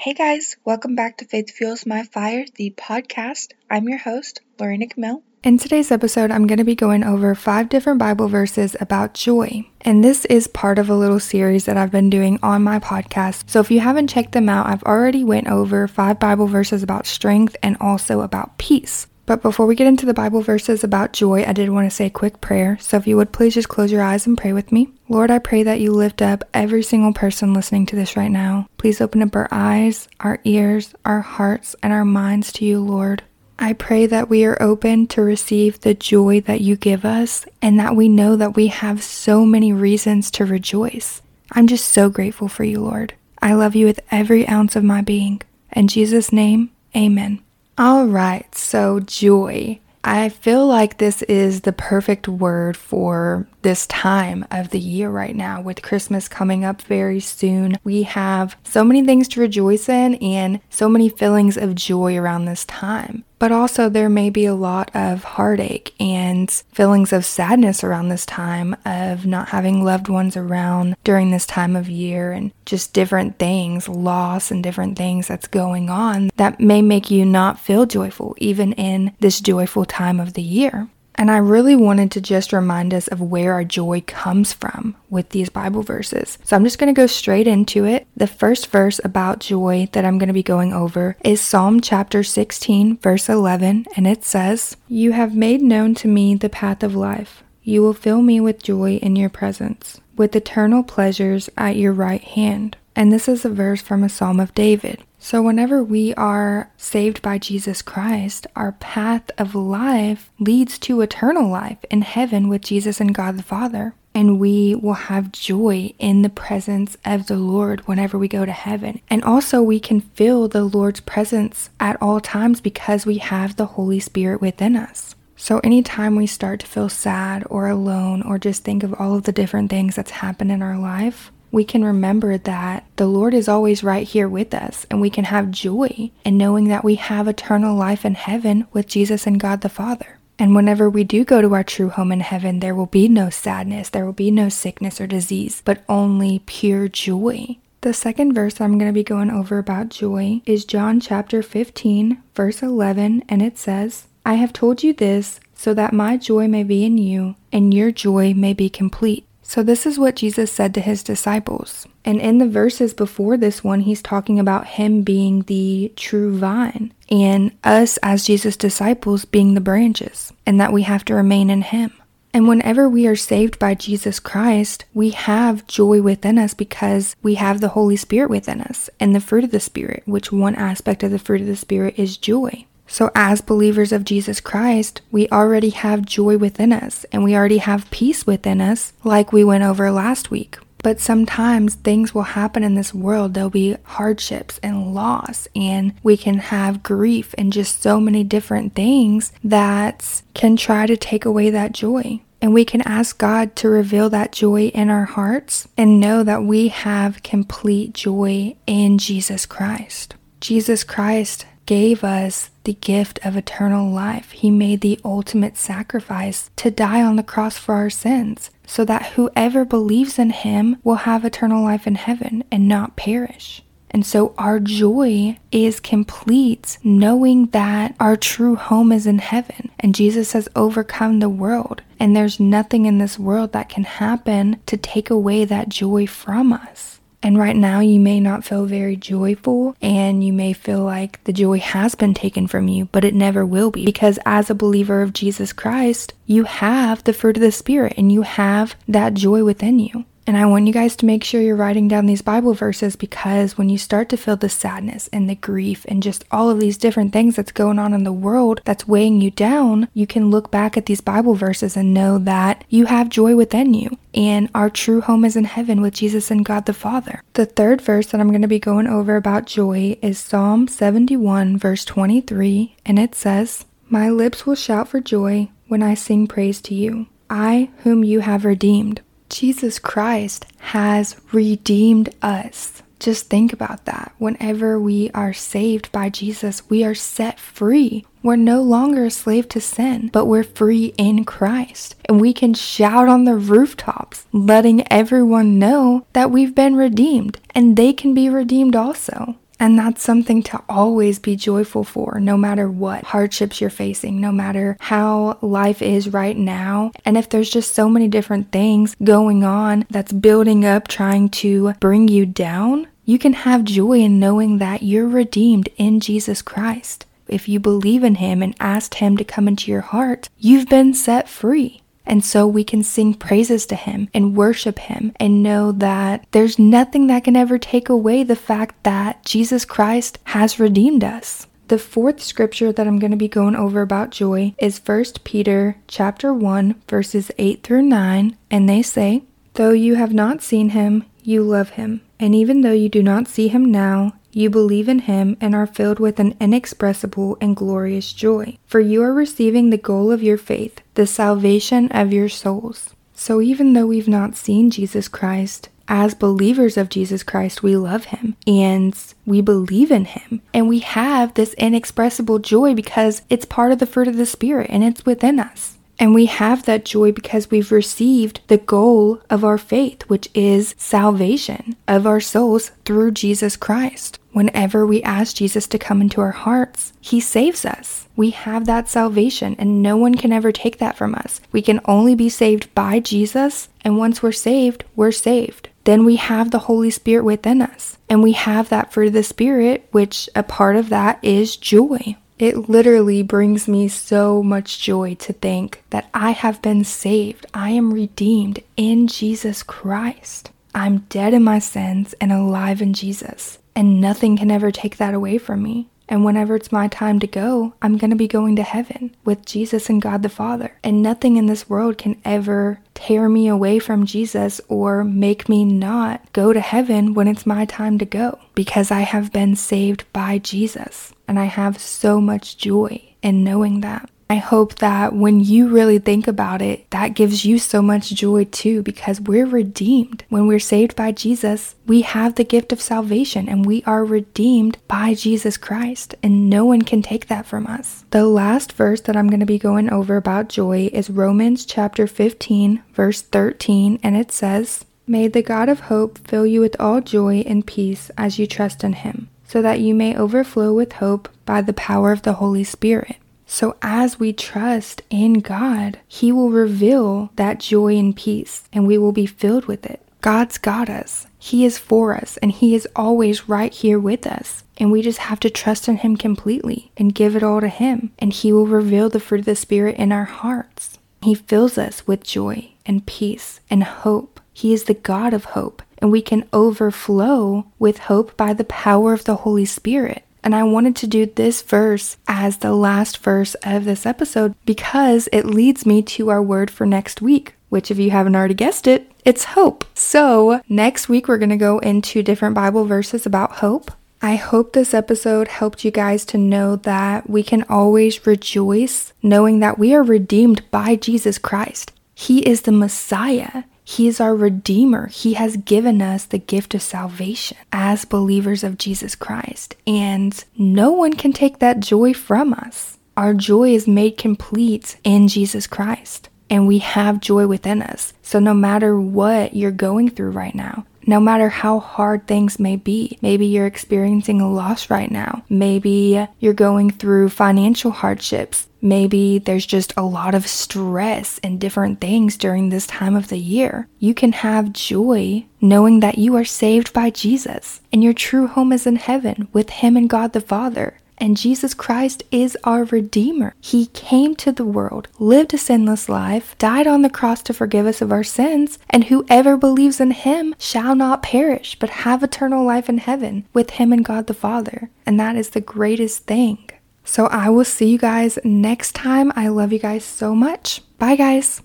Hey guys, welcome back to Faith Fuels My Fire, the podcast. I'm your host, Lorena Camille. In today's episode, I'm going to be going over five different Bible verses about joy. And this is part of a little series that I've been doing on my podcast. So if you haven't checked them out, I've already went over five Bible verses about strength and also about peace. But before we get into the Bible verses about joy, I did want to say a quick prayer. So if you would please just close your eyes and pray with me. Lord, I pray that you lift up every single person listening to this right now. Please open up our eyes, our ears, our hearts, and our minds to you, Lord. I pray that we are open to receive the joy that you give us and that we know that we have so many reasons to rejoice. I'm just so grateful for you, Lord. I love you with every ounce of my being. In Jesus' name, amen. All right, so joy. I feel like this is the perfect word for this time of the year right now with Christmas coming up very soon. We have so many things to rejoice in and so many feelings of joy around this time. But also, there may be a lot of heartache and feelings of sadness around this time of not having loved ones around during this time of year and just different things, loss and different things that's going on that may make you not feel joyful, even in this joyful time of the year. And I really wanted to just remind us of where our joy comes from with these Bible verses. So I'm just going to go straight into it. The first verse about joy that I'm going to be going over is Psalm chapter 16, verse 11, and it says, You have made known to me the path of life. You will fill me with joy in your presence, with eternal pleasures at your right hand. And this is a verse from a Psalm of David. So, whenever we are saved by Jesus Christ, our path of life leads to eternal life in heaven with Jesus and God the Father. And we will have joy in the presence of the Lord whenever we go to heaven. And also, we can feel the Lord's presence at all times because we have the Holy Spirit within us. So, anytime we start to feel sad or alone, or just think of all of the different things that's happened in our life, we can remember that the Lord is always right here with us, and we can have joy in knowing that we have eternal life in heaven with Jesus and God the Father. And whenever we do go to our true home in heaven, there will be no sadness, there will be no sickness or disease, but only pure joy. The second verse I'm going to be going over about joy is John chapter 15, verse 11, and it says, I have told you this so that my joy may be in you and your joy may be complete. So, this is what Jesus said to his disciples. And in the verses before this one, he's talking about him being the true vine and us as Jesus' disciples being the branches, and that we have to remain in him. And whenever we are saved by Jesus Christ, we have joy within us because we have the Holy Spirit within us and the fruit of the Spirit, which one aspect of the fruit of the Spirit is joy. So, as believers of Jesus Christ, we already have joy within us and we already have peace within us, like we went over last week. But sometimes things will happen in this world. There'll be hardships and loss, and we can have grief and just so many different things that can try to take away that joy. And we can ask God to reveal that joy in our hearts and know that we have complete joy in Jesus Christ. Jesus Christ gave us the gift of eternal life. He made the ultimate sacrifice to die on the cross for our sins, so that whoever believes in him will have eternal life in heaven and not perish. And so our joy is complete knowing that our true home is in heaven and Jesus has overcome the world. And there's nothing in this world that can happen to take away that joy from us. And right now, you may not feel very joyful, and you may feel like the joy has been taken from you, but it never will be. Because as a believer of Jesus Christ, you have the fruit of the Spirit and you have that joy within you. And I want you guys to make sure you're writing down these Bible verses because when you start to feel the sadness and the grief and just all of these different things that's going on in the world that's weighing you down, you can look back at these Bible verses and know that you have joy within you and our true home is in heaven with Jesus and God the Father. The third verse that I'm going to be going over about joy is Psalm 71, verse 23, and it says, My lips will shout for joy when I sing praise to you, I whom you have redeemed. Jesus Christ has redeemed us. Just think about that. Whenever we are saved by Jesus, we are set free. We're no longer a slave to sin, but we're free in Christ. And we can shout on the rooftops, letting everyone know that we've been redeemed, and they can be redeemed also. And that's something to always be joyful for, no matter what hardships you're facing, no matter how life is right now. And if there's just so many different things going on that's building up, trying to bring you down, you can have joy in knowing that you're redeemed in Jesus Christ. If you believe in Him and asked Him to come into your heart, you've been set free. And so we can sing praises to Him and worship Him and know that there's nothing that can ever take away the fact that Jesus Christ has redeemed us. The fourth scripture that I'm going to be going over about joy is 1 Peter chapter 1 verses 8 through 9 and they say, "Though you have not seen him, you love him, and even though you do not see him now, you believe in him and are filled with an inexpressible and glorious joy, for you are receiving the goal of your faith, the salvation of your souls. So even though we've not seen Jesus Christ, as believers of Jesus Christ, we love him and we believe in him. And we have this inexpressible joy because it's part of the fruit of the Spirit and it's within us. And we have that joy because we've received the goal of our faith, which is salvation of our souls through Jesus Christ. Whenever we ask Jesus to come into our hearts, He saves us. We have that salvation, and no one can ever take that from us. We can only be saved by Jesus, and once we're saved, we're saved. Then we have the Holy Spirit within us, and we have that of the Spirit, which a part of that is joy. It literally brings me so much joy to think that I have been saved. I am redeemed in Jesus Christ. I'm dead in my sins and alive in Jesus, and nothing can ever take that away from me. And whenever it's my time to go, I'm going to be going to heaven with Jesus and God the Father. And nothing in this world can ever tear me away from Jesus or make me not go to heaven when it's my time to go because I have been saved by Jesus. And I have so much joy in knowing that. I hope that when you really think about it, that gives you so much joy too, because we're redeemed. When we're saved by Jesus, we have the gift of salvation and we are redeemed by Jesus Christ, and no one can take that from us. The last verse that I'm going to be going over about joy is Romans chapter 15, verse 13, and it says, May the God of hope fill you with all joy and peace as you trust in him, so that you may overflow with hope by the power of the Holy Spirit. So, as we trust in God, He will reveal that joy and peace, and we will be filled with it. God's got us. He is for us, and He is always right here with us. And we just have to trust in Him completely and give it all to Him, and He will reveal the fruit of the Spirit in our hearts. He fills us with joy and peace and hope. He is the God of hope, and we can overflow with hope by the power of the Holy Spirit. And I wanted to do this verse as the last verse of this episode because it leads me to our word for next week, which, if you haven't already guessed it, it's hope. So, next week we're going to go into different Bible verses about hope. I hope this episode helped you guys to know that we can always rejoice knowing that we are redeemed by Jesus Christ. He is the Messiah. He is our Redeemer. He has given us the gift of salvation as believers of Jesus Christ. And no one can take that joy from us. Our joy is made complete in Jesus Christ. And we have joy within us. So, no matter what you're going through right now, no matter how hard things may be. Maybe you're experiencing a loss right now. Maybe you're going through financial hardships. Maybe there's just a lot of stress and different things during this time of the year. You can have joy knowing that you are saved by Jesus and your true home is in heaven with Him and God the Father. And Jesus Christ is our Redeemer. He came to the world, lived a sinless life, died on the cross to forgive us of our sins, and whoever believes in Him shall not perish, but have eternal life in heaven with Him and God the Father. And that is the greatest thing. So I will see you guys next time. I love you guys so much. Bye, guys.